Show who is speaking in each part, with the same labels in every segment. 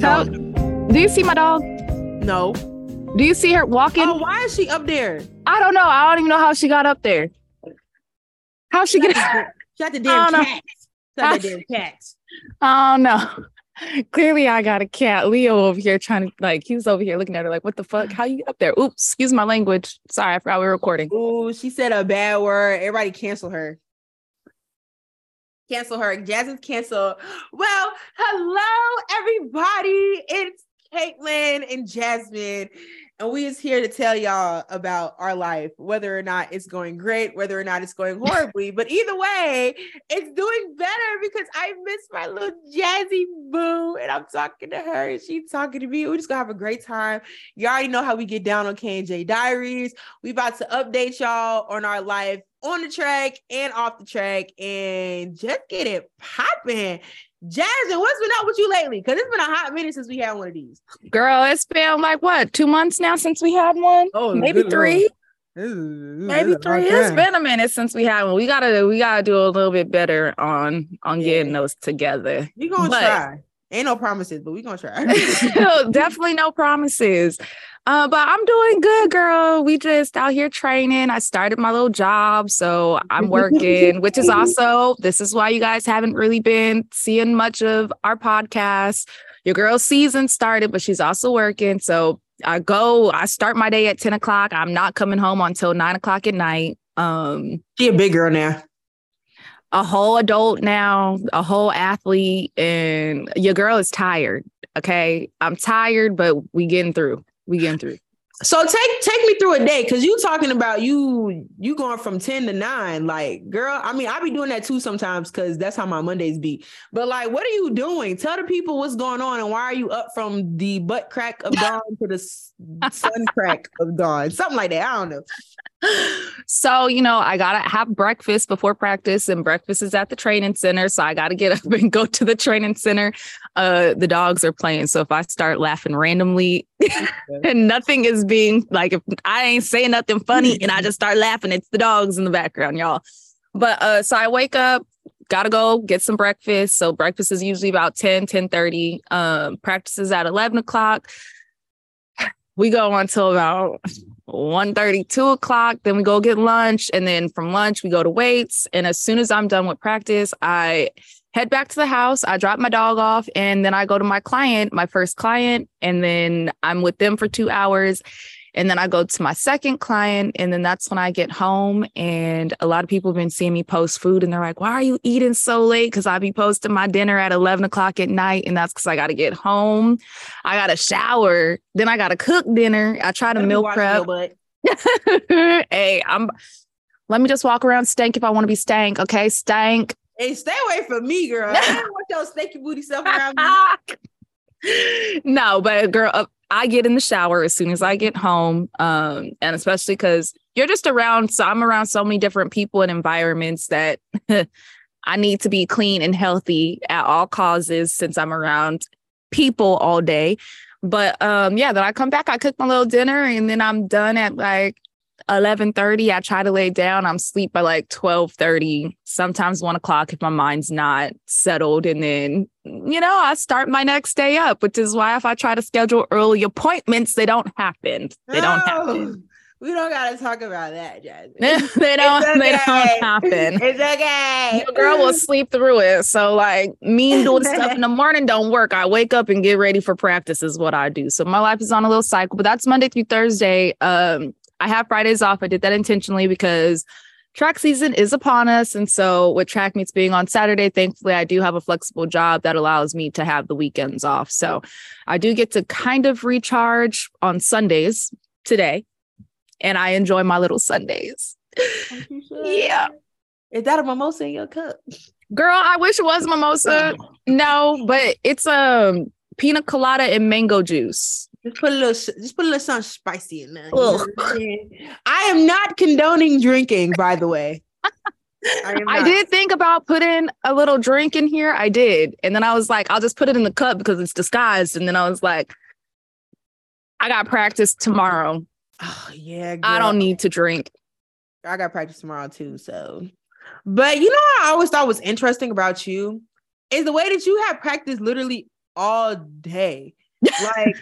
Speaker 1: Tell, do you see my dog?
Speaker 2: No.
Speaker 1: Do you see her walking?
Speaker 2: Oh, why is she up there?
Speaker 1: I don't know. I don't even know how she got up there. How she get?
Speaker 2: She got the damn
Speaker 1: don't know.
Speaker 2: cats. She got the damn cats.
Speaker 1: I don't. Clearly, I got a cat. Leo over here trying to like. He was over here looking at her like, "What the fuck? How you get up there?" Oops, excuse my language. Sorry, I forgot we were recording.
Speaker 2: Ooh, she said a bad word. Everybody cancel her. Cancel her. Jasmine's cancel. Well, hello, everybody. It's Katelyn and Jasmine. And we is here to tell y'all about our life, whether or not it's going great, whether or not it's going horribly. but either way, it's doing better because I miss my little Jazzy boo. And I'm talking to her and she's talking to me. We're just gonna have a great time. You already know how we get down on K&J Diaries. We about to update y'all on our life on the track and off the track and just get it popping. Jasmine, what's been up with you lately? Because it's been a hot minute since we had one of these.
Speaker 1: Girl, it's been like what two months now since we had one.
Speaker 2: Oh,
Speaker 1: maybe three.
Speaker 2: This is-
Speaker 1: Maybe three. It's been a minute since we had one. We gotta we gotta do a little bit better on on getting those together.
Speaker 2: We gonna
Speaker 1: But-
Speaker 2: try. Ain't no promises, but we gonna try.
Speaker 1: Definitely no promises. Uh, but I'm doing good, girl. We just out here training. I started my little job, so I'm working, which is also this is why you guys haven't really been seeing much of our podcast. Your girl's season started, but she's also working. So I go, I start my day at 10 o'clock. I'm not coming home until nine o'clock at night. Um,
Speaker 2: she a big girl now.
Speaker 1: A whole adult now, a whole athlete, and your girl is tired. Okay. I'm tired, but we getting through. We getting through.
Speaker 2: So take take me through a day because you talking about you you going from 10 to 9. Like, girl, I mean, I be doing that too sometimes because that's how my Mondays be. But like, what are you doing? Tell the people what's going on and why are you up from the butt crack of dawn to the sun crack of dawn? Something like that. I don't know.
Speaker 1: So, you know, I gotta have breakfast before practice, and breakfast is at the training center. So I gotta get up and go to the training center. Uh the dogs are playing. So if I start laughing randomly and nothing is being like if I ain't saying nothing funny and I just start laughing, it's the dogs in the background, y'all. But uh so I wake up, gotta go get some breakfast. So breakfast is usually about 10, 10 30. Um, practice is at 11 o'clock. We go until about 1 2 o'clock. Then we go get lunch. And then from lunch, we go to weights. And as soon as I'm done with practice, I head back to the house. I drop my dog off and then I go to my client, my first client. And then I'm with them for two hours. And then I go to my second client. And then that's when I get home. And a lot of people have been seeing me post food and they're like, why are you eating so late? Because I be posting my dinner at 11 o'clock at night. And that's because I got to get home. I got to shower. Then I got to cook dinner. I try to
Speaker 2: Let me
Speaker 1: meal prep. hey, I'm. Let me just walk around stank if I want to be stank. Okay, stank.
Speaker 2: Hey, stay away from me, girl. I don't want your snaky booty stuff around me.
Speaker 1: no, but girl, uh, I get in the shower as soon as I get home, um, and especially because you're just around. So I'm around so many different people and environments that I need to be clean and healthy at all causes since I'm around people all day. But um, yeah, then I come back, I cook my little dinner, and then I'm done at like 11:30. I try to lay down. I'm sleep by like 12:30, sometimes one o'clock if my mind's not settled. And then, you know, I start my next day up, which is why if I try to schedule early appointments, they don't happen. They don't happen.
Speaker 2: Oh, We don't gotta talk about that, Jasmine.
Speaker 1: they don't.
Speaker 2: It's
Speaker 1: They don't happen.
Speaker 2: It's okay.
Speaker 1: Your girl will sleep through it. So like me doing stuff in the morning don't work. I wake up and get ready for practice is what I do. So my life is on a little cycle, but that's Monday through Thursday. Um, I have Fridays off. I did that intentionally because track season is upon us. And so with track meets being on Saturday, thankfully I do have a flexible job that allows me to have the weekends off. So I do get to kind of recharge on Sundays today. And I enjoy my little Sundays. Yeah.
Speaker 2: Is that a mimosa in your cup?
Speaker 1: Girl, I wish it was mimosa. No, but it's um pina colada and mango juice.
Speaker 2: Just put a little, just put a little something spicy in there. you know I'm saying? I am not condoning drinking, by the way. I, am
Speaker 1: I
Speaker 2: not.
Speaker 1: did think about putting a little drink in here. I did. And then I was like, I'll just put it in the cup because it's disguised. And then I was like, I got practice tomorrow.
Speaker 2: Oh yeah,
Speaker 1: I don't need to drink.
Speaker 2: I got practice tomorrow too, so But you know what I always thought was interesting about you is the way that you have practice literally all day. Like,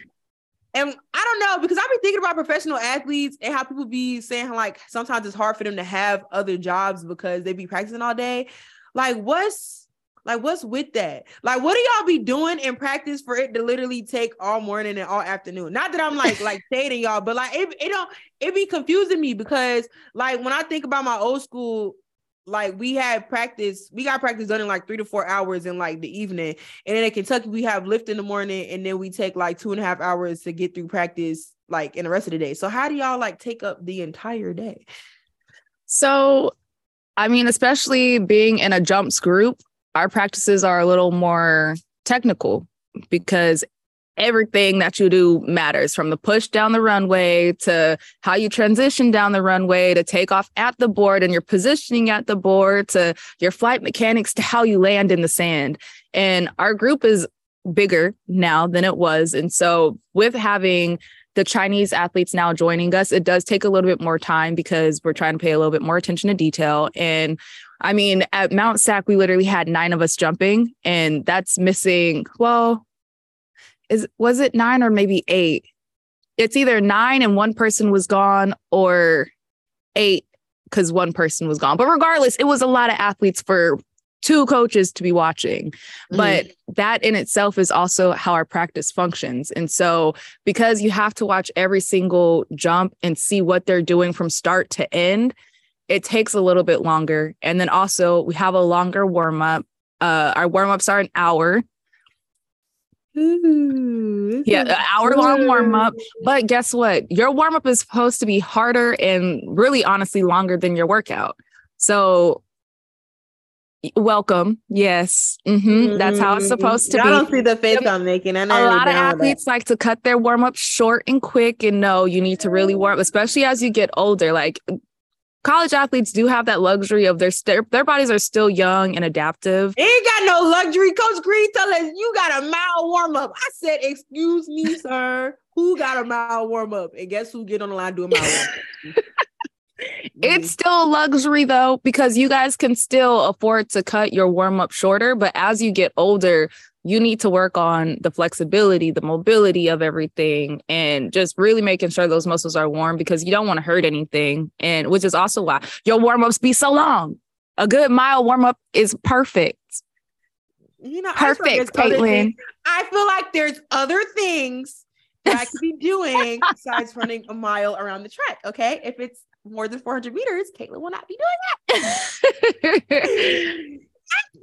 Speaker 2: and I don't know because I've been thinking about professional athletes and how people be saying like sometimes it's hard for them to have other jobs because they be practicing all day. Like, what's like what's with that? Like, what do y'all be doing in practice for it to literally take all morning and all afternoon? Not that I'm like like shading y'all, but like it, it don't it be confusing me because like when I think about my old school like we had practice, we got practice done in like three to four hours in like the evening. And then in Kentucky, we have lift in the morning, and then we take like two and a half hours to get through practice like in the rest of the day. So how do y'all like take up the entire day?
Speaker 1: So, I mean, especially being in a jumps group, our practices are a little more technical because everything that you do matters from the push down the runway to how you transition down the runway to take off at the board and your positioning at the board to your flight mechanics to how you land in the sand. And our group is bigger now than it was. And so with having the Chinese athletes now joining us, it does take a little bit more time because we're trying to pay a little bit more attention to detail. And I mean, at Mount SAC, we literally had nine of us jumping, and that's missing, well, is was it nine or maybe eight? It's either nine and one person was gone or eight because one person was gone. But regardless, it was a lot of athletes for two coaches to be watching. Mm-hmm. But that in itself is also how our practice functions. And so, because you have to watch every single jump and see what they're doing from start to end, it takes a little bit longer. And then also, we have a longer warm up. Uh, our warm ups are an hour. Ooh, yeah, hour long warm up. But guess what? Your warm up is supposed to be harder and really honestly longer than your workout. So welcome. Yes. Mm-hmm. Mm-hmm. That's how it's supposed to
Speaker 2: I
Speaker 1: be.
Speaker 2: I don't see the face I'm making. I
Speaker 1: know a lot of athletes like to cut their warm up short and quick. And no, you need to really warm, up, especially as you get older. Like college athletes do have that luxury of their st- their bodies are still young and adaptive.
Speaker 2: They ain't got no luxury. Coach Green tell us you got a mild warm up. I said, "Excuse me, sir. Who got a mild warm up?" And guess who get on the line doing mild warm up?
Speaker 1: It's still a luxury though, because you guys can still afford to cut your warm up shorter. But as you get older, you need to work on the flexibility, the mobility of everything, and just really making sure those muscles are warm because you don't want to hurt anything. And which is also why your warm ups be so long. A good mile warm up is perfect.
Speaker 2: You know,
Speaker 1: perfect, I Katelyn.
Speaker 2: I feel like there's other things that I could be doing besides running a mile around the track. Okay. If it's more than 400 meters, Katelyn will not be doing that.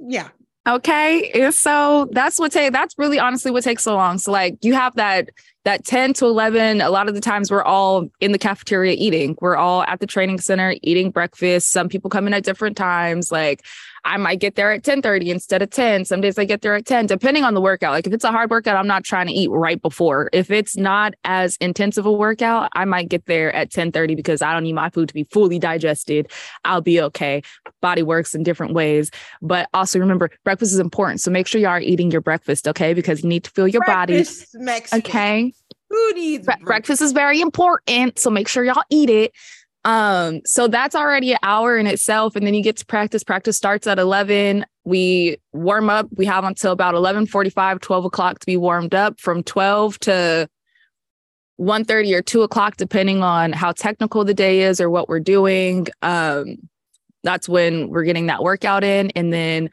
Speaker 2: yeah.
Speaker 1: Okay. And so that's what take that's really honestly what takes so long. So like you have that that 10 to 11 a lot of the times we're all in the cafeteria eating we're all at the training center eating breakfast some people come in at different times like i might get there at 10 30 instead of 10 some days i get there at 10 depending on the workout. Like if it's a hard workout i'm not trying to eat right before. If it's not as intensive a workout i might get there at 10 30 because i don't need my food to be fully digested. I'll be okay. Body works in different ways. But also remember breakfast is important. So make sure you are eating your breakfast okay? Because you need to feel your breakfast body okay?
Speaker 2: Who needs
Speaker 1: Bre- breakfast is very important, so make sure y'all eat it. Um, so that's already an hour in itself, and then you get to practice. Practice starts at 11. We warm up. We have until about 11 45, 12 o'clock to be warmed up. From 12 to 1 30 or 2 o'clock, depending on how technical the day is or what we're doing. Um, that's when we're getting that workout in. And then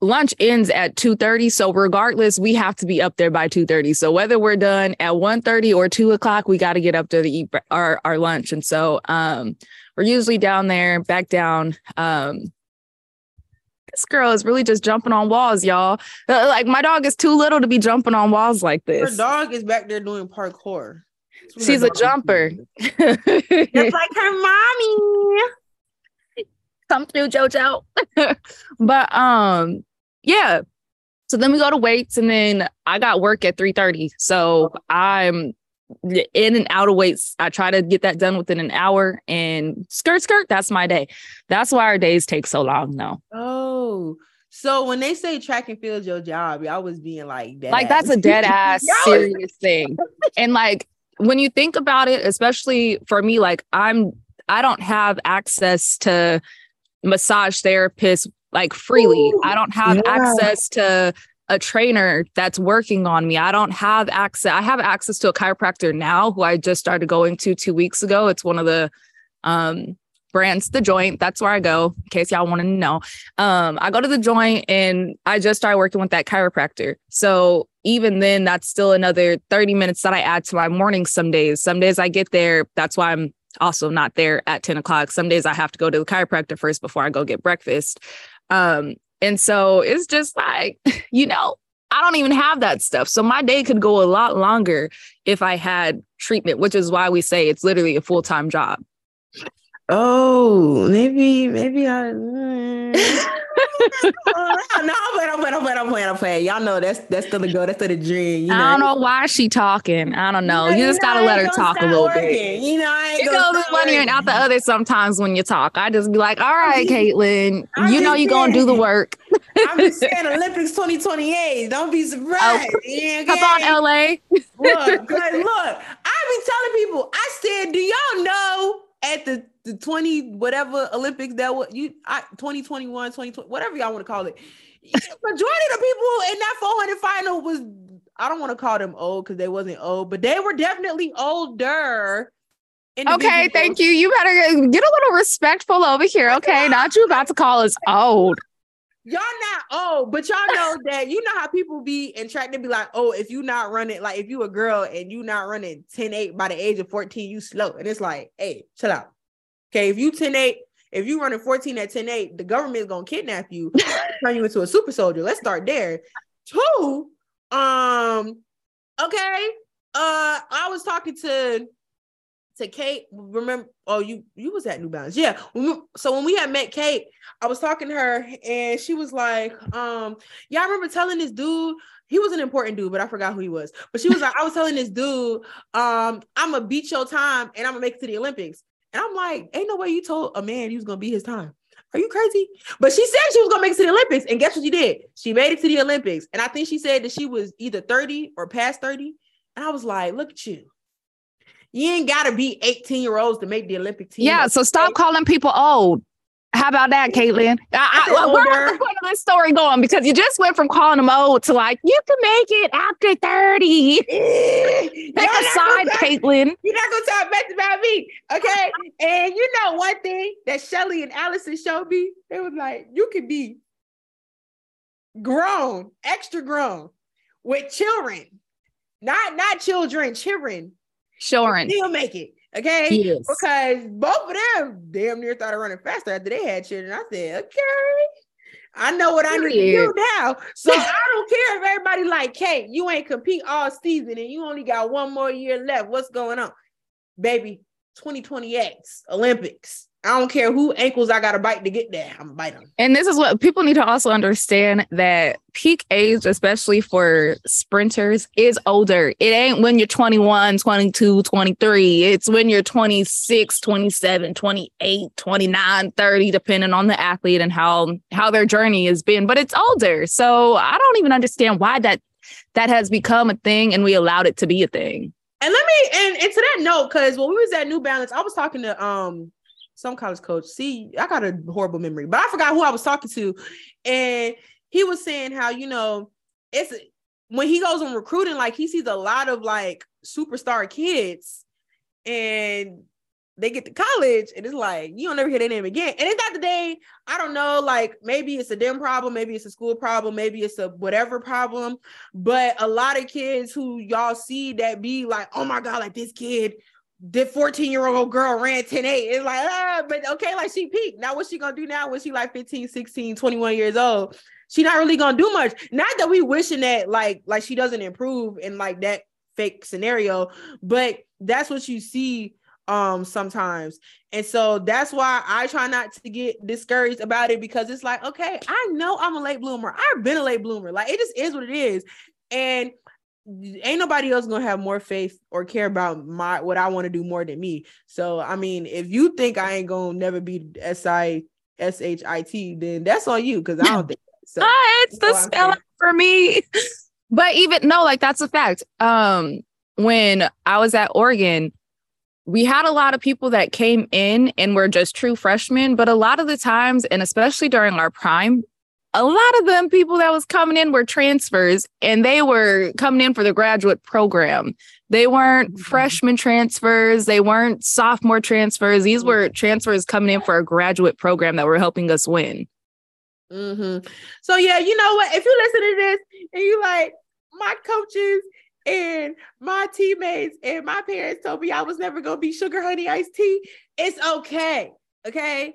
Speaker 1: lunch ends at 2.30 so regardless we have to be up there by 2.30 so whether we're done at 1.30 or 2 o'clock we got to get up there to eat our, our lunch. And so um, we're usually down there back down. Um, this girl is really just jumping on walls y'all. Uh, like my dog is too little to be jumping on walls like this.
Speaker 2: her dog is back there doing parkour.
Speaker 1: She's a jumper.
Speaker 2: Just like her mommy
Speaker 1: come through jojo but um yeah. So then we go to weights and then I got work at 3:30. So I'm in and out of weights. I try to get that done within an hour and skirt skirt, that's my day. That's why our days take so long though.
Speaker 2: Oh. So when they say track and field your job, y'all was being like
Speaker 1: that. Like that's a dead ass serious thing. And like when you think about it, especially for me, like I'm I don't have access to massage therapists like freely. Ooh, I don't have yeah. access to a trainer that's working on me. I don't have access. I have access to a chiropractor now who I just started going to two weeks ago. It's one of the um, brands, the joint. That's where I go, in case y'all want to know. Um, I go to the joint and I just started working with that chiropractor. So even then, that's still another 30 minutes that I add to my morning some days. Some days I get there. That's why I'm also not there at 10 o'clock. Some days I have to go to the chiropractor first before I go get breakfast. Um, and so it's just like, you know, I don't even have that stuff. So my day could go a lot longer if I had treatment, which is why we say it's literally a full time job.
Speaker 2: Oh, maybe, maybe I. Mm. no, I'm playing, I'm playing, I'm playing, I'm playing, I'm playing. Y'all know that's that's still the goal, that's still the dream.
Speaker 1: You know? I don't know why she talking. I don't know. You, you just gotta let her talk a little working. bit. You know, I ain't it goes one ear and out the other sometimes when you talk. I just be like, all right, Katelyn, I'm you know you're gonna do the work.
Speaker 2: I'm just saying Olympics 2028. Don't be oh, surprised. Oh,
Speaker 1: yeah, come on, LA.
Speaker 2: look, look, I be telling people, I said, do y'all know at the the 20 whatever Olympics that was you I, 2021, 2020, whatever y'all want to call it. Majority of the people in that 400 final was I don't want to call them old because they wasn't old, but they were definitely older.
Speaker 1: Okay, thank you. You better get a little respectful over here. Okay, not you about to call us old.
Speaker 2: Y'all not old, but y'all know that you know how people be and track to be like, oh, if you not running, like if you a girl and you not running 10-8 by the age of 14, you slow. And it's like, hey, chill out. Okay, if you 10 8, if you running 14 at 10 8, the government is gonna kidnap you, turn you into a super soldier. Let's start there. Two, um, okay. Uh, I was talking to to Kate. Remember? Oh, you you was at New Balance, yeah. So when we had met Kate, I was talking to her, and she was like, um, yeah, I remember telling this dude. He was an important dude, but I forgot who he was. But she was like, I was telling this dude, um, I'm gonna beat your time and I'm gonna make it to the Olympics. And I'm like, ain't no way you told a man he was gonna be his time. Are you crazy? But she said she was gonna make it to the Olympics, and guess what she did? She made it to the Olympics, and I think she said that she was either 30 or past 30. And I was like, look at you. You ain't gotta be 18 year olds to make the Olympic team.
Speaker 1: Yeah, so stop calling people old. How about that, Katelyn? I, I, I where's the point of this story going? Because you just went from calling them old to like, you can make it after 30. Take a side, Katelyn.
Speaker 2: You're not going to talk bad about me. Okay. and you know one thing that Shelly and Allyson showed me? They was like, you can be grown, extra grown with children. Not not children, children.
Speaker 1: Sure.
Speaker 2: Still make it. Okay. Yes. Because both of them damn near started running faster after they had children. I said, okay. I know what I need to do now. So I don't care if everybody like, Kate, you ain't compete all season and you only got one more year left. What's going on? Baby, 2028 Olympics. I don't care who ankles I got to bite to get there. I'm bite them.
Speaker 1: And this is what people need to also understand that peak age, especially for sprinters, is older. It ain't when you're 21, 22, 23. It's when you're 26, 27, 28, 29, 30, depending on the athlete and how how their journey has been. But it's older. So I don't even understand why that that has become a thing and we allowed it to be a thing.
Speaker 2: And let me and, and to that note, because when we was at New Balance, I was talking to um some college coach. See, I got a horrible memory, but I forgot who I was talking to. And he was saying how, you know, it's when he goes on recruiting, like he sees a lot of like superstar kids and they get to college and it's like you don't never hear their name again. And it's not the day, I don't know, like maybe it's a dem problem, maybe it's a school problem, maybe it's a whatever problem. But a lot of kids who y'all see that be like, oh my God, like this kid the 14 year old girl ran 10 8 it's like ah but okay like she peaked. Now what's she gonna do now when she like 15 16 21 years old? She not really gonna do much. Not that we wishing that like like she doesn't improve in like that fake scenario but that's what you see um sometimes. And so that's why i try not to get discouraged about it because it's like okay i know i'm a late bloomer. I've been a late bloomer. Like it just is what it is. And ain't nobody else gonna have more faith or care about my what I want to do more than me. So I mean, if you think I ain't gonna never be S I S H I T, then that's on you because I don't think so.
Speaker 1: ah, it's the spelling for me. But even no, like that's a fact. Um, when I was at Oregon, we had a lot of people that came in and were just true freshmen, but a lot of the times, and especially during our prime, a lot of them people that was coming in were transfers and they were coming in for the graduate program. They weren't mm-hmm. freshman transfers, they weren't sophomore transfers. These were transfers coming in for a graduate program that were helping us win.
Speaker 2: Mm-hmm. So yeah, you know what? If you listen to this and you like my coaches and my teammates and my parents told me I was never gonna be sugar honey iced tea. It's okay, okay,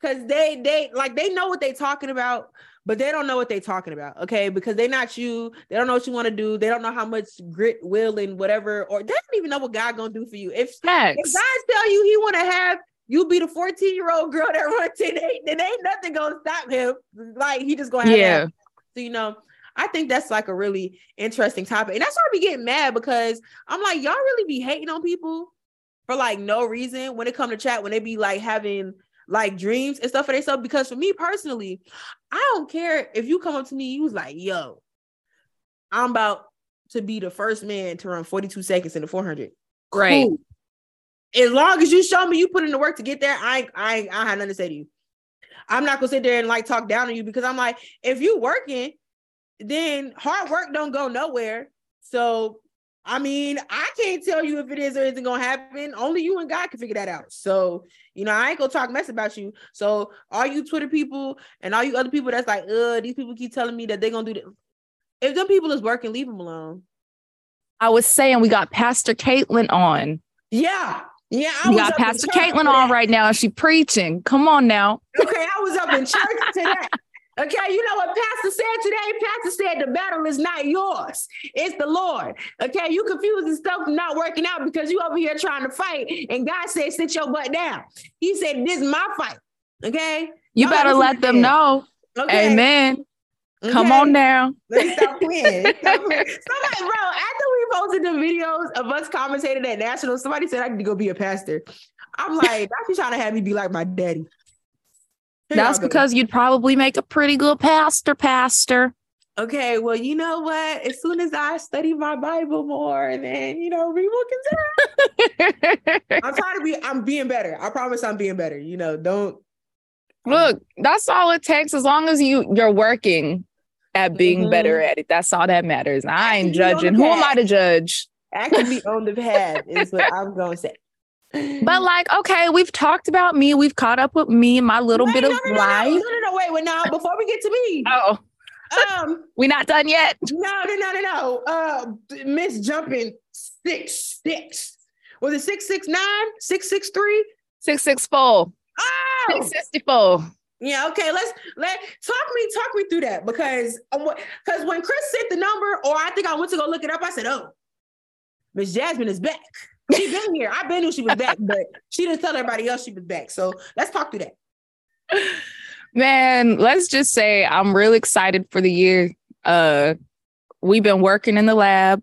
Speaker 2: because they they like they know what they talking about, but they don't know what they're talking about, okay? Because they're not you. They don't know what you want to do. They don't know how much grit, will, and whatever, or they don't even know what God gonna do for you. If, if God tell you He want to have you be the 14 year old girl that runs in, then ain't nothing gonna stop him. Like he just gonna have yeah. So you know, I think that's like a really interesting topic. And that's why I be getting mad because I'm like, y'all really be hating on people for like no reason when it come to chat, when they be like having like dreams and stuff for themselves. Because for me personally, I don't care if you come up to me, you was like, yo, I'm about to be the first man to run 42 seconds in the 400.
Speaker 1: Great. Cool.
Speaker 2: As long as you show me you put in the work to get there, I I I have nothing to say to you. I'm not gonna sit there and like talk down on you because I'm like, if you working, then hard work don't go nowhere. So I mean, I can't tell you if it is or isn't gonna happen. Only you and God can figure that out. So, you know, I ain't gonna talk mess about you. So, all you Twitter people and all you other people that's like, uh, these people keep telling me that they're gonna do this. If them people is working, leave them alone.
Speaker 1: I was saying we got Pastor Katelyn on.
Speaker 2: Yeah. Yeah,
Speaker 1: I we got Pastor Katelyn on right now. She preaching. Come on now.
Speaker 2: Okay, I was up in church today. Okay, you know what Pastor said today? Pastor said the battle is not yours, it's the Lord. Okay, you confusing stuff not working out because you over here trying to fight, and God said, sit your butt down. He said, This is my fight. Okay.
Speaker 1: You Y'all better let them know. Okay. Amen. Okay. Come on now.
Speaker 2: Let's stop playing. Stop playing. Somebody, bro, after we posted the videos of us commentating at National, somebody said I need to go be a pastor. I'm like, that's trying to have me be like my daddy.
Speaker 1: That's because you'd probably make a pretty good pastor, pastor.
Speaker 2: Okay, well, you know what? As soon as I study my Bible more, then you know we will consider. I'm trying to be. I'm being better. I promise. I'm being better. You know, don't
Speaker 1: look. That's all it takes. As long as you you're working at being mm-hmm. better at it. That's all that matters. I ain't judging. Who am I to judge?
Speaker 2: I can be on the path is what I'm going to say.
Speaker 1: But like, okay, we've talked about me. We've caught up with me and my little wait, bit no, of
Speaker 2: no,
Speaker 1: life.
Speaker 2: No, no, no, no, wait, wait. Now, before we get to me.
Speaker 1: Oh. Um, we not done yet.
Speaker 2: No, no, no, no, no. Uh, Miss Jumping six six. Was it six six nine? Six six three?
Speaker 1: Six six four.
Speaker 2: Oh,
Speaker 1: six sixty four.
Speaker 2: Yeah, okay. Let's let talk me talk me through that because because uh, when Chris sent the number, or I think I went to go look it up, I said, "Oh, Miss Jasmine is back." She been here. I've been knew she was back, but she didn't tell everybody else she was back. So let's talk through that.
Speaker 1: Man, let's just say I'm really excited for the year. Uh we've been working in the lab.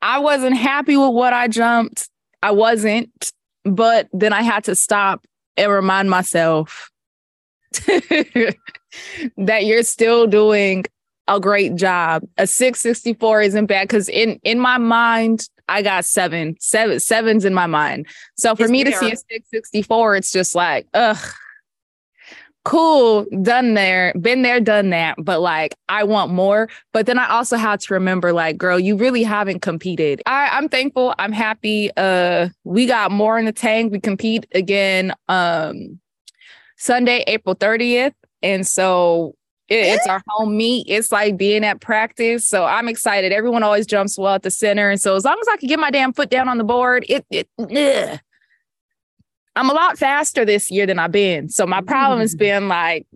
Speaker 1: I wasn't happy with what I jumped. I wasn't, but then I had to stop and remind myself that you're still doing a great job. A 664 isn't bad because in in my mind, I got seven, seven, sevens in my mind. So for it's me to see a 664, it's just like, ugh, cool, done there, been there, done that. But like, I want more. But then I also had to remember, like, girl, you really haven't competed. I, I'm thankful. I'm happy. Uh, we got more in the tank. We compete again um Sunday, April 30th. And so it, it's our home meet. It's like being at practice. So I'm excited. Everyone always jumps well at the center. And so as long as I can get my damn foot down on the board, it, it ugh. I'm a lot faster this year than I've been. So my problem has mm. been like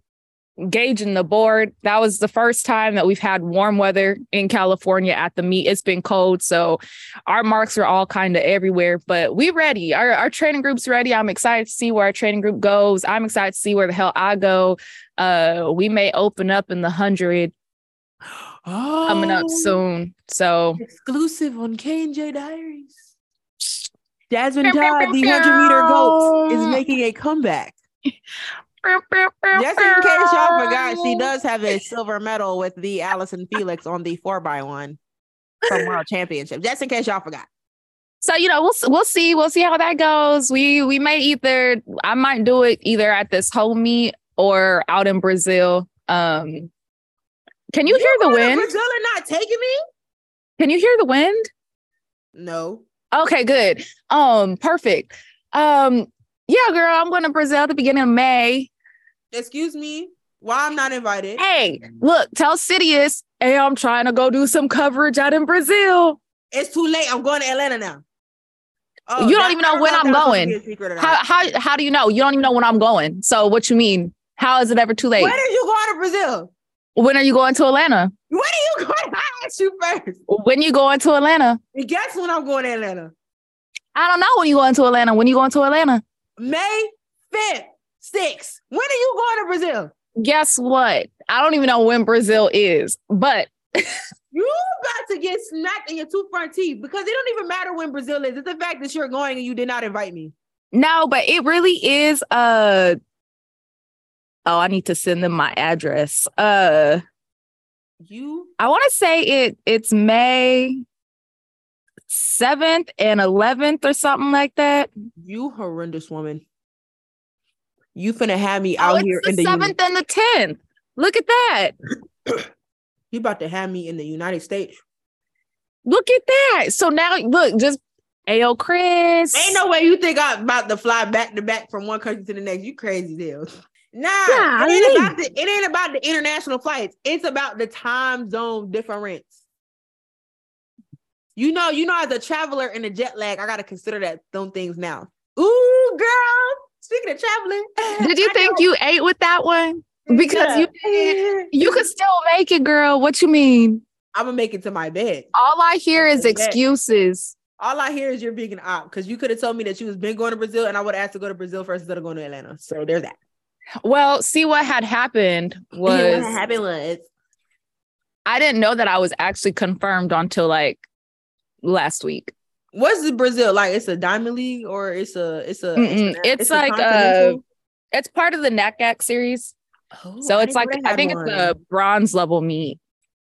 Speaker 1: gauging the board. That was the first time that we've had warm weather in California at the meet. It's been cold. So our marks are all kind of everywhere, but we ready. Our, our training group's ready. I'm excited to see where our training group goes. I'm excited to see where the hell I go. Uh, we may open up in the hundred oh, coming up oh. soon. So
Speaker 2: exclusive on K and J Diaries. Jasmine Todd, the 100 meter goat, is making a comeback. Just in case y'all forgot, she does have a silver medal with the Allyson Felix on the four by one from World Championship. Just in case y'all forgot.
Speaker 1: So you know, we'll we'll see. We'll see how that goes. We we may either I might do it either at this home meet or out in Brazil. Um, can you, you hear the wind?
Speaker 2: Brazil are not taking me.
Speaker 1: Can you hear the wind?
Speaker 2: No.
Speaker 1: Okay, good. Um, perfect. Um, yeah, girl, I'm going to Brazil at the beginning of May.
Speaker 2: Excuse me. Why I'm not invited?
Speaker 1: Hey, look, tell Citius, hey, I'm trying to go do some coverage out in Brazil.
Speaker 2: It's too late. I'm going to Atlanta now.
Speaker 1: Oh, you don't even know when I'm going. How, how how do you know? You don't even know when I'm going. So what you mean? How is it ever too late?
Speaker 2: When are you going to Brazil?
Speaker 1: When are you going to Atlanta?
Speaker 2: When are you going? I asked you first.
Speaker 1: When you going to Atlanta?
Speaker 2: And guess when I'm going to Atlanta?
Speaker 1: I don't know when you going to Atlanta. When you going to Atlanta?
Speaker 2: May 5th, 6th. When are you going to Brazil?
Speaker 1: Guess what? I don't even know when Brazil is, but
Speaker 2: you about to get smacked in your two front teeth because it don't even matter when Brazil is. It's the fact that you're going and you did not invite me.
Speaker 1: No, but it really is uh oh, I need to send them my address. Uh
Speaker 2: you
Speaker 1: I want to say it it's May 7th and 11th or something like that.
Speaker 2: You horrendous woman. You finna have me oh, out here
Speaker 1: the
Speaker 2: in the
Speaker 1: 7th and the 10th. Look at that.
Speaker 2: you about to have me in the United States.
Speaker 1: Look at that. So now look, just Ayo, Chris.
Speaker 2: Ain't no way you think I'm about to fly back to back from one country to the next. You crazy deal. Nah, yeah, it, ain't about the, it ain't about the international flights. It's about the time zone difference. You know, you know, as a traveler in a jet lag, I gotta consider that those things now. Ooh, girl. Speaking of traveling,
Speaker 1: did you I think know. you ate with that one? Because yeah. you you could still make it, girl. What you mean?
Speaker 2: I'm gonna make it to my bed.
Speaker 1: All I hear is excuses.
Speaker 2: All I hear is you're being an op because you could have told me that you was been going to Brazil and I would have asked to go to Brazil first instead of going to Atlanta. So there's that.
Speaker 1: Well, see what had happened was
Speaker 2: what happened was
Speaker 1: I didn't know that I was actually confirmed until like last week.
Speaker 2: What's the Brazil like? It's a diamond league or it's a it's a
Speaker 1: it's, it's, like a, uh it's part of the NACAC series. Oh, so it's like I think one. it's a bronze level meet.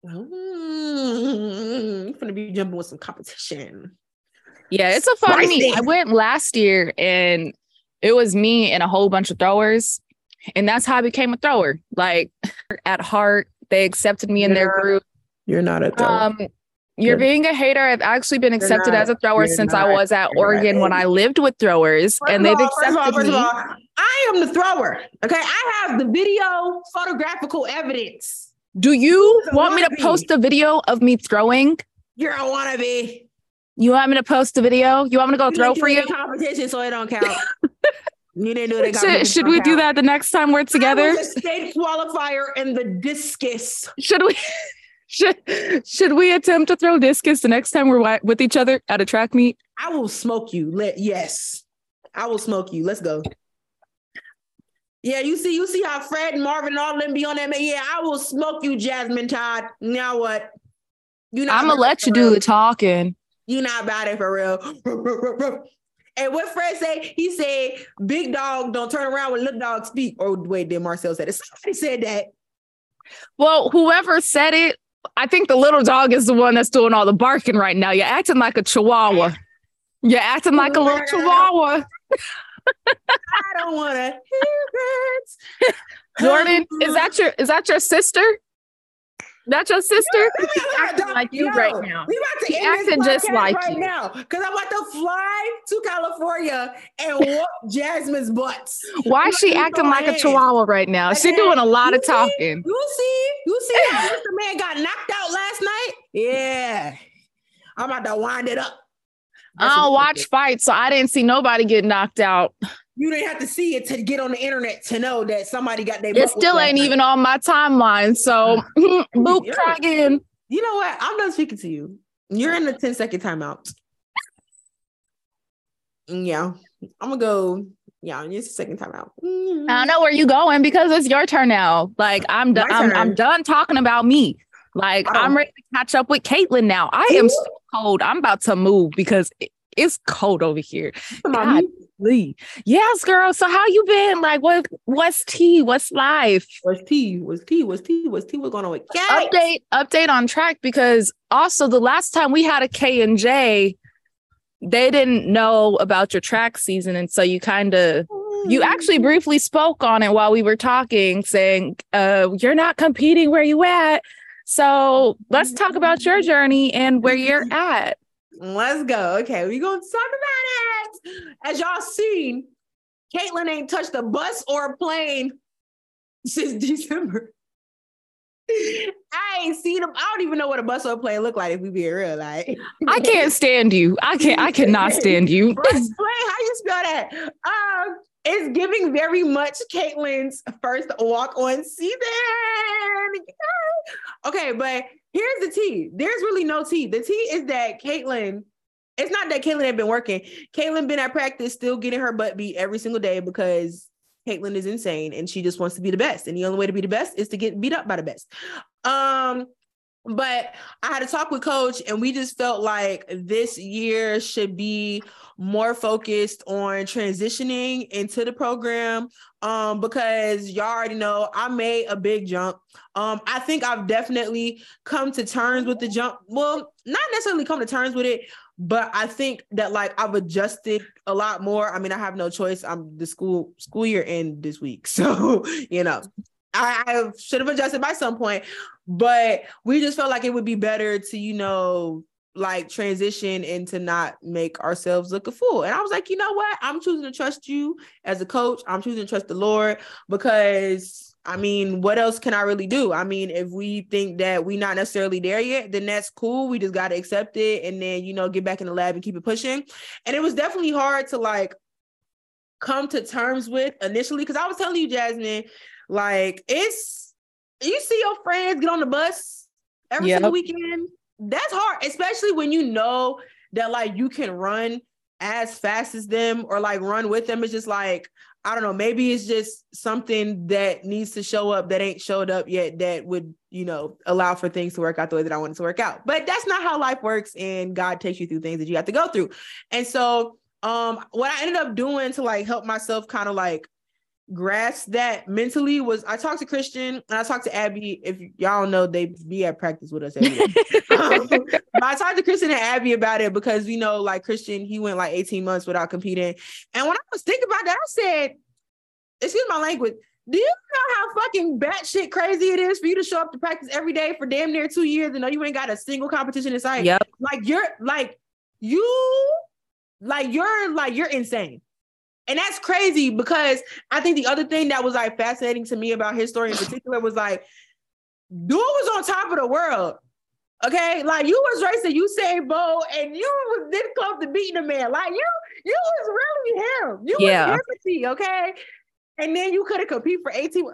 Speaker 2: Mm, you're gonna be jumping with some competition.
Speaker 1: Yeah, it's a fun meet. I went last year and it was me and a whole bunch of throwers. And that's how I became a thrower. Like at heart, they accepted me in their group.
Speaker 2: You're not a thrower. Um,
Speaker 1: you're being a hater. I've actually been accepted not, as a thrower since not, I was at Oregon when I lived with throwers, first and they've all, accepted first all, first me. All,
Speaker 2: I am the thrower. Okay, I have the video, photographical evidence.
Speaker 1: Do you want me to post a video of me throwing?
Speaker 2: You're a wannabe.
Speaker 1: You want me to post a video? You want me to go
Speaker 2: you
Speaker 1: throw for you?
Speaker 2: Competition, so it don't count. you didn't do
Speaker 1: it. Should, should we count. do that the next time we're together?
Speaker 2: state qualifier in the discus.
Speaker 1: Should we? should should we attempt to throw discus the next time we're with each other at a track meet?
Speaker 2: I will smoke you. Let yes, I will smoke you. Let's go. Yeah, you see, you see how Fred and Marvin and all them be on that. Man. Yeah, I will smoke you, Jasmine Todd. Now what?
Speaker 1: You know, I'm gonna let you do the talking.
Speaker 2: You not about it for real. and what Fred say? He said, "Big dog don't turn around when little dog speak." Or wait, did Marcel said it? Somebody said that.
Speaker 1: Well, whoever said it, I think the little dog is the one that's doing all the barking right now. You're acting like a chihuahua. You're acting like a little chihuahua.
Speaker 2: I don't want to hear it.
Speaker 1: Jordan, is that your is that your sister? That's your sister? she's acting like you yo, right now. We about to acting just like
Speaker 2: right
Speaker 1: you.
Speaker 2: now because I'm about to fly to California and whoop Jasmine's butts.
Speaker 1: Why is she acting like ahead. a chihuahua right now? She's doing a lot of talking.
Speaker 2: You see, you see how Mr. Man got knocked out last night? Yeah. I'm about to wind it up.
Speaker 1: That's I don't watch fights, so I didn't see nobody get knocked out.
Speaker 2: You didn't have to see it to get on the internet to know that somebody got their.
Speaker 1: It still ain't even on my timeline. So, boop, yeah. try again.
Speaker 2: You know what? I'm done speaking to you. You're in the 10 second timeout. Yeah, I'm gonna go. Yeah, it's a second timeout.
Speaker 1: I don't know where you going because it's your turn now. Like I'm done. I'm, I'm, done talking about me. Like oh. I'm ready to catch up with Katelyn now. I am so cold. I'm about to move because it's cold over here. God, Yes, girl. So how you been? Like, what? What's tea? What's life?
Speaker 2: What's tea? What's tea? What's tea? What's tea? What's going on with K?
Speaker 1: Update. Update on track because also the last time we had a K and J, they didn't know about your track season. And so you kind of, you actually briefly spoke on it while we were talking, saying, uh, you're not competing where you at. So let's talk about your journey and where you're at.
Speaker 2: Let's go. Okay, we're gonna talk about it. As y'all seen, Katelyn ain't touched a bus or a plane since December. I ain't seen them. I don't even know what a bus or a plane look like if we be real. Like
Speaker 1: I can't stand you. I can't I cannot stand you.
Speaker 2: Bus plane, how you spell that? Um, it's giving very much Katelyn's first walk on season. Okay, but here's the tea. There's really no tea. The tea is that Katelyn, it's not that Katelyn had been working. Katelyn been at practice, still getting her butt beat every single day because Katelyn is insane and she just wants to be the best. And the only way to be the best is to get beat up by the best. Um, but I had a talk with coach, and we just felt like this year should be more focused on transitioning into the program. Um, because y'all already know I made a big jump. Um, I think I've definitely come to terms with the jump. Well, not necessarily come to terms with it, but I think that like I've adjusted a lot more. I mean, I have no choice. I'm the school school year end this week, so you know I, I should have adjusted by some point, but we just felt like it would be better to, you know, like transition and to not make ourselves look a fool. And I was like, you know what? I'm choosing to trust you as a coach. I'm choosing to trust the Lord because I mean, what else can I really do? I mean, if we think that we're not necessarily there yet, then that's cool. We just got to accept it and then, you know, get back in the lab and keep it pushing. And it was definitely hard to like come to terms with initially because I was telling you, Jasmine, like it's you see your friends get on the bus every yep. single weekend. That's hard, especially when you know that like you can run as fast as them or like run with them. It's just like, I don't know, maybe it's just something that needs to show up that ain't showed up yet that would, you know, allow for things to work out the way that I want it to work out. But that's not how life works. And God takes you through things that you have to go through. And so um what I ended up doing to like help myself kind of like grasp that mentally was I talked to Christian and I talked to Abby. If y'all know, they be at practice with us every day. um, I talked to Christian and Abby about it because you know, like Christian, he went like 18 months without competing. And when I was thinking about that, I said, excuse my language. Do you know how fucking batshit crazy it is for you to show up to practice every day for damn near two years and know you ain't got a single competition in sight?
Speaker 1: Yep.
Speaker 2: Like you're like you like you're like you're insane. And that's crazy because I think the other thing that was like fascinating to me about his story in particular was like, dude was on top of the world. Okay, like you was racing Usain Bolt, and you was this close to beating a man. Like you, you was really him. You yeah. was empathy, okay. And then you could have competed for 18.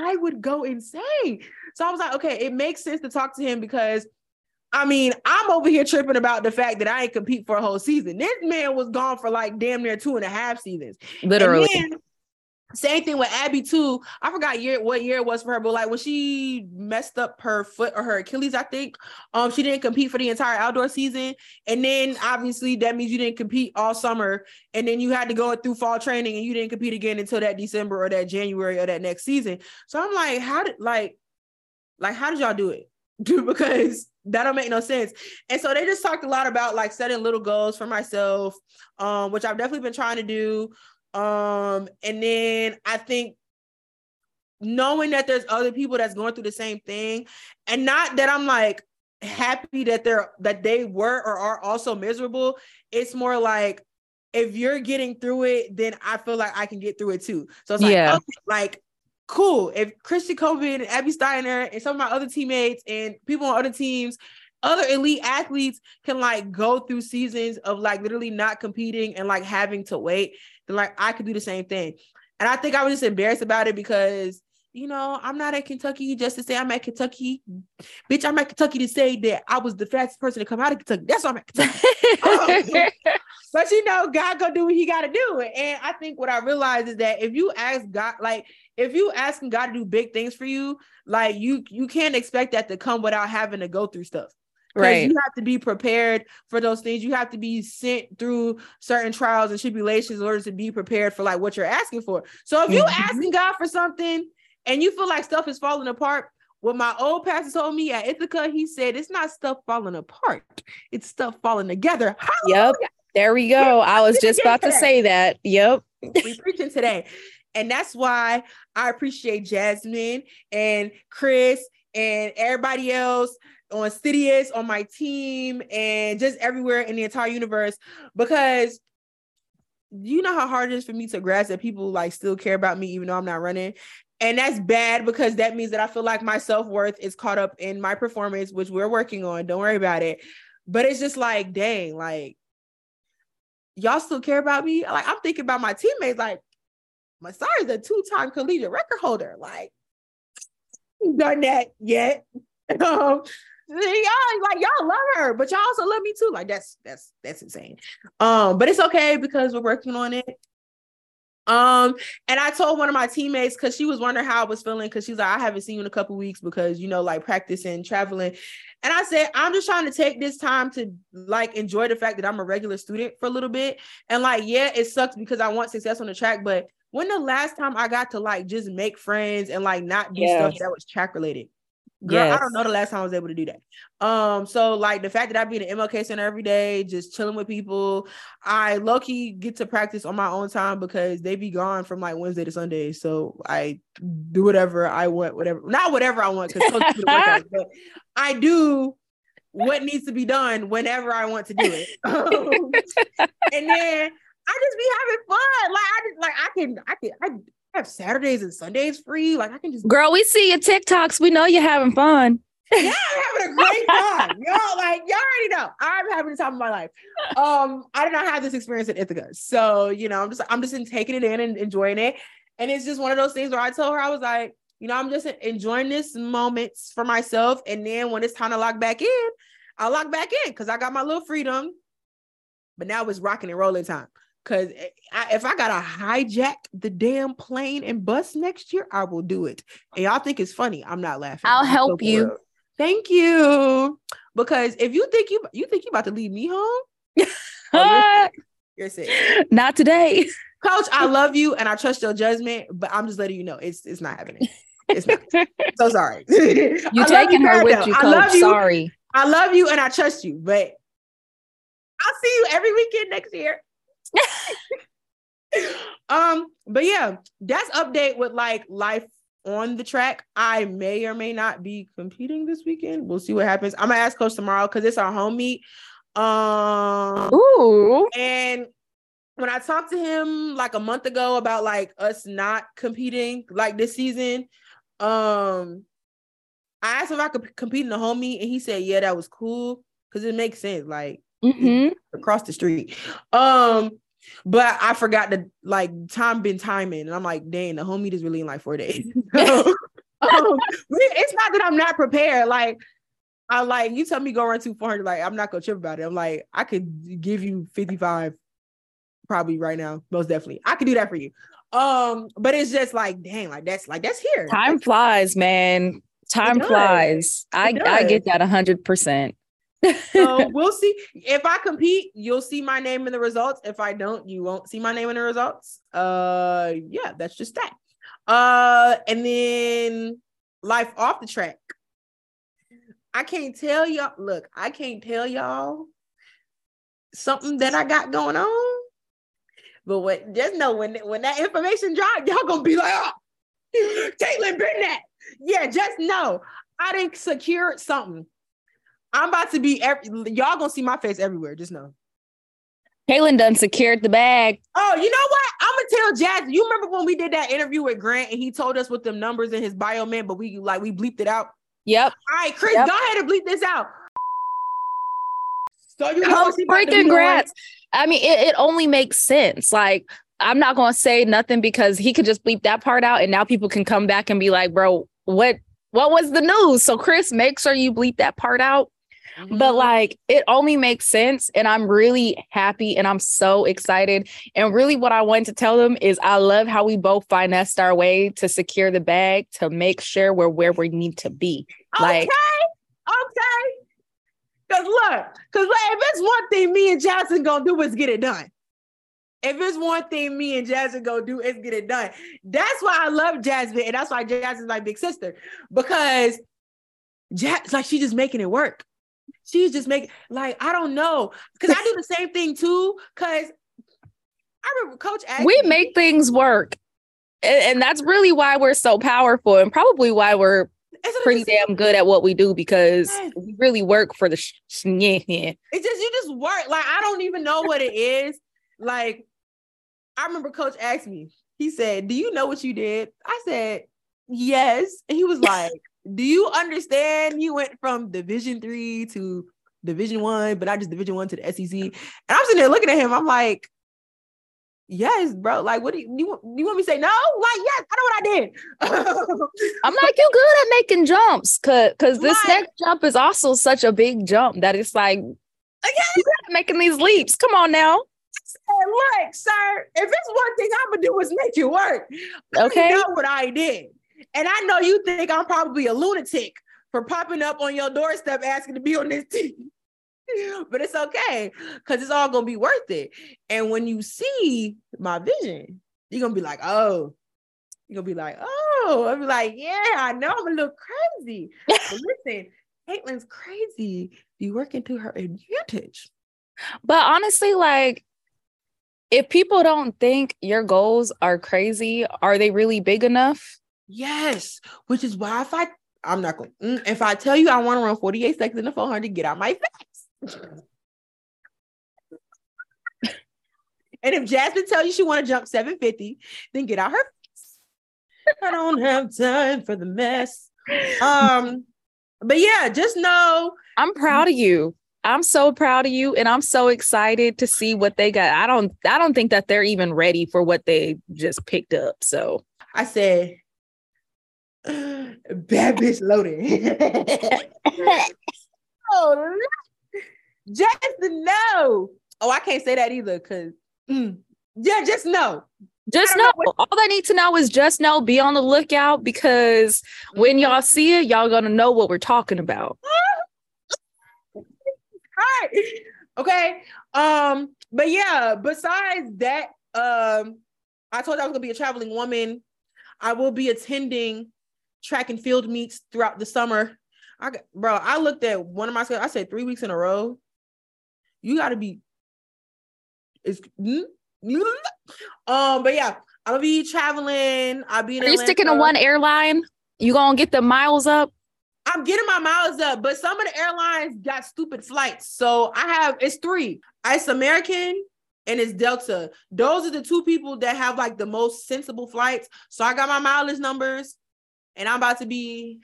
Speaker 2: I would go insane. So I was like, okay, it makes sense to talk to him because I mean, I'm over here tripping about the fact that I ain't compete for a whole season. This man was gone for like damn near two and a half seasons.
Speaker 1: Literally.
Speaker 2: same thing with Abby too. I forgot year what year it was for her, but like when she messed up her foot or her Achilles, I think um she didn't compete for the entire outdoor season. And then obviously that means you didn't compete all summer, and then you had to go through fall training and you didn't compete again until that December or that January or that next season. So I'm like, how did like like how did y'all do it? because that don't make no sense. And so they just talked a lot about like setting little goals for myself, um, which I've definitely been trying to do. Um, and then I think knowing that there's other people that's going through the same thing, and not that I'm like happy that they're that they were or are also miserable. It's more like if you're getting through it, then I feel like I can get through it too. So it's like, yeah. okay, like cool. If Christian Coleman and Abby Steiner and some of my other teammates and people on other teams, other elite athletes can like go through seasons of like literally not competing and like having to wait, then like I could do the same thing. And I think I was just embarrassed about it because you know, I'm not at Kentucky just to say I'm at Kentucky. Bitch, I'm at Kentucky to say that I was the fastest person to come out of Kentucky. That's why I'm at Kentucky. um, but you know, God go do what he gotta do. And I think what I realized is that if you ask God, like if you asking God to do big things for you, like you you can't expect that to come without having to go through stuff. Right. You have to be prepared for those things. You have to be sent through certain trials and tribulations in order to be prepared for like what you're asking for. So if you mm-hmm. asking God for something and you feel like stuff is falling apart, what my old pastor told me at Ithaca, he said it's not stuff falling apart, it's stuff falling together.
Speaker 1: Hallelujah. Yep. There we go. I was just about to say that. Yep.
Speaker 2: we preaching today. And that's why I appreciate Jasmine and Chris and everybody else on Citius, on my team, and just everywhere in the entire universe because you know how hard it is for me to grasp that people like still care about me even though I'm not running. And that's bad because that means that I feel like my self-worth is caught up in my performance, which we're working on. Don't worry about it. But it's just like, dang, like y'all still care about me. Like I'm thinking about my teammates, like my is a two-time collegiate record holder. Like, done that yet. um, y'all like y'all love her, but y'all also love me too. Like that's that's that's insane. Um, but it's okay because we're working on it. Um, and I told one of my teammates because she was wondering how I was feeling because she's like, I haven't seen you in a couple weeks because you know, like practicing, traveling. And I said, I'm just trying to take this time to like enjoy the fact that I'm a regular student for a little bit. And like, yeah, it sucks because I want success on the track, but when the last time I got to like just make friends and like not do yes. stuff that was track related? Girl, yes. I don't know the last time I was able to do that. Um, so like the fact that I be in the MLK Center every day, just chilling with people, I low key get to practice on my own time because they be gone from like Wednesday to Sunday. So I do whatever I want, whatever, not whatever I want, because but I do what needs to be done whenever I want to do it. And then I just be having fun. Like I just like I can I can I have Saturdays and Sundays free. Like I can just
Speaker 1: girl, we see your TikToks. We know you're having fun.
Speaker 2: yeah, I'm having a great time. y'all like y'all already know. I'm having the time of my life. Um, I did not have this experience at Ithaca. So, you know, I'm just I'm just in taking it in and enjoying it. And it's just one of those things where I told her I was like, you know, I'm just enjoying this moments for myself. And then when it's time to lock back in, I'll lock back in because I got my little freedom. But now it's rocking and rolling time. Cause eh, if I gotta hijack the damn plane and bus next year, I will do it. And y'all think it's funny. I'm not laughing.
Speaker 1: I'll help you.
Speaker 2: Thank you. Because if you think you you think you about to leave me home, oh, you're, you're sick.
Speaker 1: Not today.
Speaker 2: Coach, I love you and I trust your judgment, but I'm just letting you know it's it's not happening. It's not. so sorry.
Speaker 1: You taking her with you, coach. I love you. Sorry.
Speaker 2: I love you and I trust you, but I'll see you every weekend next year. um, but yeah, that's update with like life on the track. I may or may not be competing this weekend. We'll see what happens. I'm gonna ask coach tomorrow because it's our home meet. Um Ooh. and when I talked to him like a month ago about like us not competing like this season, um I asked if I could compete in the home meet and he said, Yeah, that was cool because it makes sense. Like mm-hmm. across the street. Um, but I forgot to like time been timing, and I'm like, dang, the home meet is really in like four days. um, it's not that I'm not prepared. Like, I like you tell me go run two 400, like I'm not gonna trip about it. I'm like, I could give you 55 probably right now, most definitely. I could do that for you. Um, but it's just like, dang, like that's like that's here.
Speaker 1: Time flies, man. Time flies. I, I get that hundred percent
Speaker 2: so we'll see. If I compete, you'll see my name in the results. If I don't, you won't see my name in the results. Uh yeah, that's just that. Uh and then life off the track. I can't tell y'all. Look, I can't tell y'all something that I got going on. But what just know when when that information drop, y'all gonna be like, oh, Katelyn that. Yeah, just know I didn't secure something I'm about to be every, y'all gonna see my face everywhere. Just know.
Speaker 1: Kaylin done secured the bag.
Speaker 2: Oh, you know what? I'm gonna tell Jazz. You remember when we did that interview with Grant and he told us what the numbers in his bio meant, but we like we bleeped it out.
Speaker 1: Yep.
Speaker 2: All right, Chris, yep. go ahead and bleep this out.
Speaker 1: So you know freaking congrats. I mean, it, it only makes sense. Like, I'm not gonna say nothing because he could just bleep that part out, and now people can come back and be like, "Bro, what what was the news?" So, Chris, make sure you bleep that part out but mm-hmm. like it only makes sense. And I'm really happy and I'm so excited. And really, what I wanted to tell them is I love how we both finessed our way to secure the bag to make sure we're where we need to be.
Speaker 2: Like, okay, okay. Cause look, cause like, if it's one thing me and Jackson gonna do is get it done. If it's one thing me and Jasmine go do, is get it done. That's why I love Jasmine, and that's why Jasmine's my big sister because Jazz, like she's just making it work. She's just making like I don't know because I do the same thing too. Because I remember Coach.
Speaker 1: we me, make things work, and, and, that's really why we're so powerful, and probably why we're pretty damn good at what we do because yes. we really work for the. Sh- yeah,
Speaker 2: yeah. It just you just work like I don't even know what it is. Like I remember Coach asked me. He said, "Do you know what you did?" I said, "Yes," and he was like do you understand you went from division three to division one, but not just division one to the SEC? And I'm sitting there looking at him. I'm like, yes, bro. Like, what do you, you, you want me to say? No, like, yes, I know what I did.
Speaker 1: I'm like, you're good at making jumps. Cause, cause this like, next jump is also such a big jump that it's like, again, making these leaps. Come on now.
Speaker 2: look, sir, if it's one thing I'm gonna do is make you work. Okay. I know what I did. And I know you think I'm probably a lunatic for popping up on your doorstep asking to be on this team. but it's okay because it's all gonna be worth it. And when you see my vision, you're gonna be like, oh, you're gonna be like, oh, I'll be like, yeah, I know I'm a little crazy. but listen, Katelyn's crazy. Be working to her advantage.
Speaker 1: But honestly, like if people don't think your goals are crazy, are they really big enough?
Speaker 2: Yes, which is why if I I'm not going mm, if I tell you I want to run 48 seconds in the 400, get out my face. and if Jasmine tells you she want to jump 750, then get out her face. I don't have time for the mess. Um, but yeah, just know
Speaker 1: I'm proud of you. I'm so proud of you and I'm so excited to see what they got. I don't I don't think that they're even ready for what they just picked up. So
Speaker 2: I said Bad bitch loaded. oh, just know. Oh, I can't say that either because, mm, yeah, just know.
Speaker 1: Just know. know what- All they need to know is just know, be on the lookout because when mm-hmm. y'all see it, y'all gonna know what we're talking about.
Speaker 2: Hi. Okay. Um, but yeah, besides that, um, I told you I was gonna be a traveling woman. I will be attending track and field meets throughout the summer. I got, bro, I looked at one of my I said three weeks in a row. You got to be. It's um, but yeah, I'm gonna be traveling. I'll be.
Speaker 1: Are you sticking to one airline? You gonna get the miles up?
Speaker 2: I'm getting my miles up, but some of the airlines got stupid flights. So I have it's three. It's American and it's Delta. Those are the two people that have like the most sensible flights. So I got my mileage numbers and I'm about to be,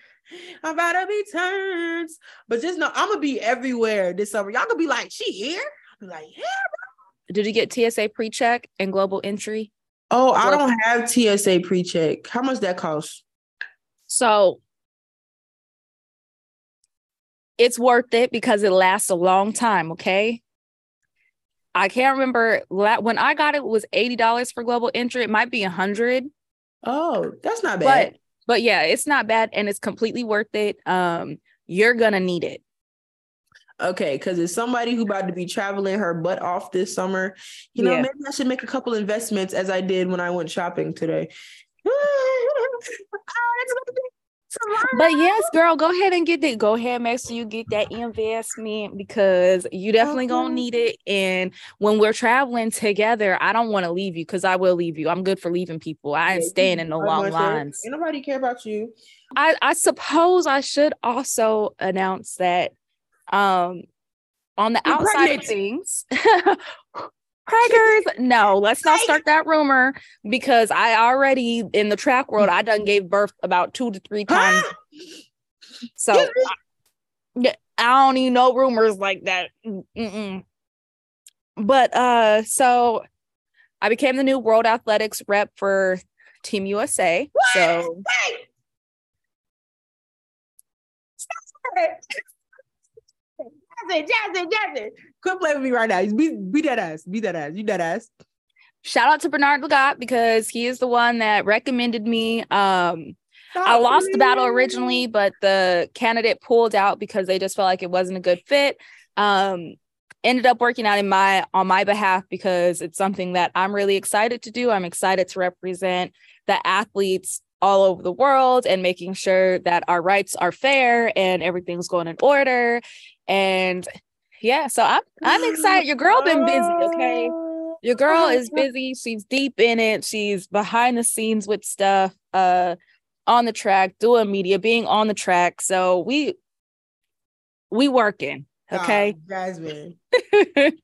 Speaker 2: I'm about to be turns. But just know I'm gonna be everywhere this summer. Y'all gonna be like, she here? I'm like, yeah, bro.
Speaker 1: Did you get TSA pre-check and global entry?
Speaker 2: Oh, I don't have TSA pre-check. How much that cost?
Speaker 1: So it's worth it because it lasts a long time. Okay. I can't remember when I got it, it was $80 for global entry. It might be a hundred.
Speaker 2: Oh, that's not bad.
Speaker 1: But yeah, it's not bad and it's completely worth it. Um, you're gonna need it.
Speaker 2: Okay, because it's somebody who about to be traveling her butt off this summer. You know, yeah. maybe I should make a couple investments as I did when I went shopping today. oh,
Speaker 1: but yes, girl, go ahead and get that. Go ahead, make sure you get that investment because you definitely gonna need it. And when we're traveling together, I don't want to leave you because I will leave you. I'm good for leaving people. I ain't staying in no long lines.
Speaker 2: Ain't nobody care about you.
Speaker 1: I I suppose I should also announce that um on the You're outside pregnant. of things Crackers. No, let's not start that rumor because I already in the track world, I done gave birth about two to three times. so I, I, don't even know rumors like that. Mm-mm. But uh, so I became the new World Athletics rep for Team USA. What? So.
Speaker 2: Jasmine, Jasmine, Jasmine. Quit playing with me right now. Be, be that ass. Be that ass. You that ass.
Speaker 1: Shout out to Bernard Lagat because he is the one that recommended me. Um, I lost the battle originally, but the candidate pulled out because they just felt like it wasn't a good fit. Um, ended up working out in my on my behalf because it's something that I'm really excited to do. I'm excited to represent the athletes all over the world and making sure that our rights are fair and everything's going in order. And yeah, so I'm I'm excited. Your girl been busy, okay? Your girl is busy. She's deep in it. She's behind the scenes with stuff, uh, on the track, doing media, being on the track. So we we working, okay?
Speaker 2: Oh, Jasmine.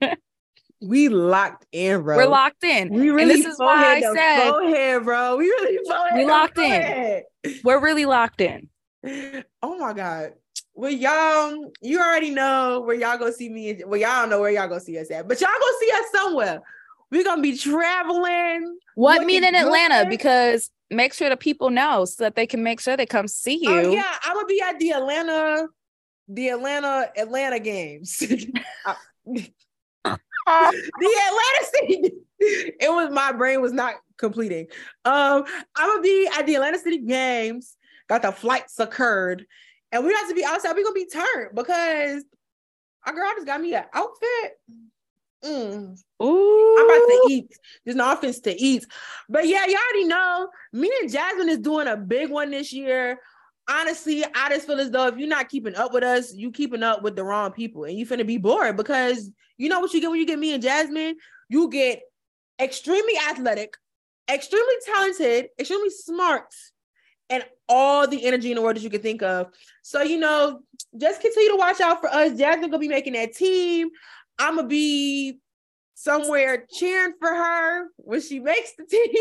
Speaker 2: we locked in, bro.
Speaker 1: We're locked in.
Speaker 2: We really
Speaker 1: and this is why I said
Speaker 2: go ahead, bro. We really
Speaker 1: we locked in. We're really locked in.
Speaker 2: Oh my god. Well, y'all, you already know where y'all go see me. Well, y'all know where y'all go see us at, but y'all go see us somewhere. We're gonna be traveling.
Speaker 1: What mean in Atlanta? Because make sure the people know so that they can make sure they come see you.
Speaker 2: Oh yeah, I'm gonna be at the Atlanta, the Atlanta Atlanta games. the Atlanta City. It was my brain was not completing. Um, I'm gonna be at the Atlanta City Games. Got the flights occurred, and we have to be outside. We're gonna be turned because our girl just got me an outfit. Mm. Ooh. I'm about to eat. There's no offense to eat. But yeah, you already know me and Jasmine is doing a big one this year. Honestly, I just feel as though if you're not keeping up with us, you keeping up with the wrong people and you finna be bored because you know what you get when you get me and Jasmine? You get extremely athletic, extremely talented, extremely smart, and all the energy in the world that you can think of. So, you know, just continue to watch out for us. Jasmine gonna be making that team. I'm gonna be somewhere cheering for her when she makes the team.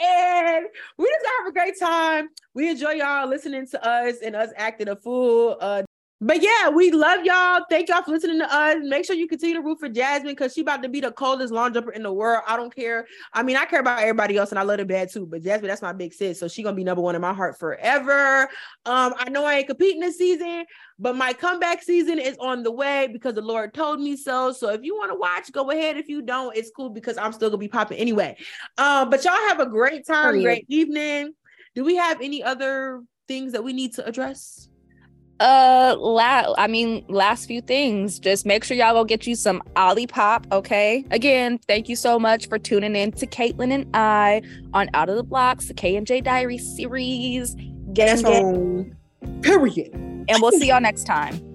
Speaker 2: and we just have a great time. We enjoy y'all listening to us and us acting a fool. Uh, but yeah, we love y'all. Thank y'all for listening to us. Make sure you continue to root for Jasmine because she about to be the coldest long jumper in the world. I don't care. I mean, I care about everybody else and I love her bad too. But Jasmine, that's my big sis. So she gonna be number one in my heart forever. Um, I know I ain't competing this season, but my comeback season is on the way because the Lord told me so. So if you want to watch, go ahead. If you don't, it's cool because I'm still gonna be popping anyway. Um, but y'all have a great time, great evening. Do we have any other things that we need to address?
Speaker 1: Uh, la- I mean, last few things. Just make sure y'all go get you some Olipop, okay? Again, thank you so much for tuning in to Katelyn and I on Out of the Blocks, the K and J Diary series.
Speaker 2: Get home. Period.
Speaker 1: And we'll see y'all next time.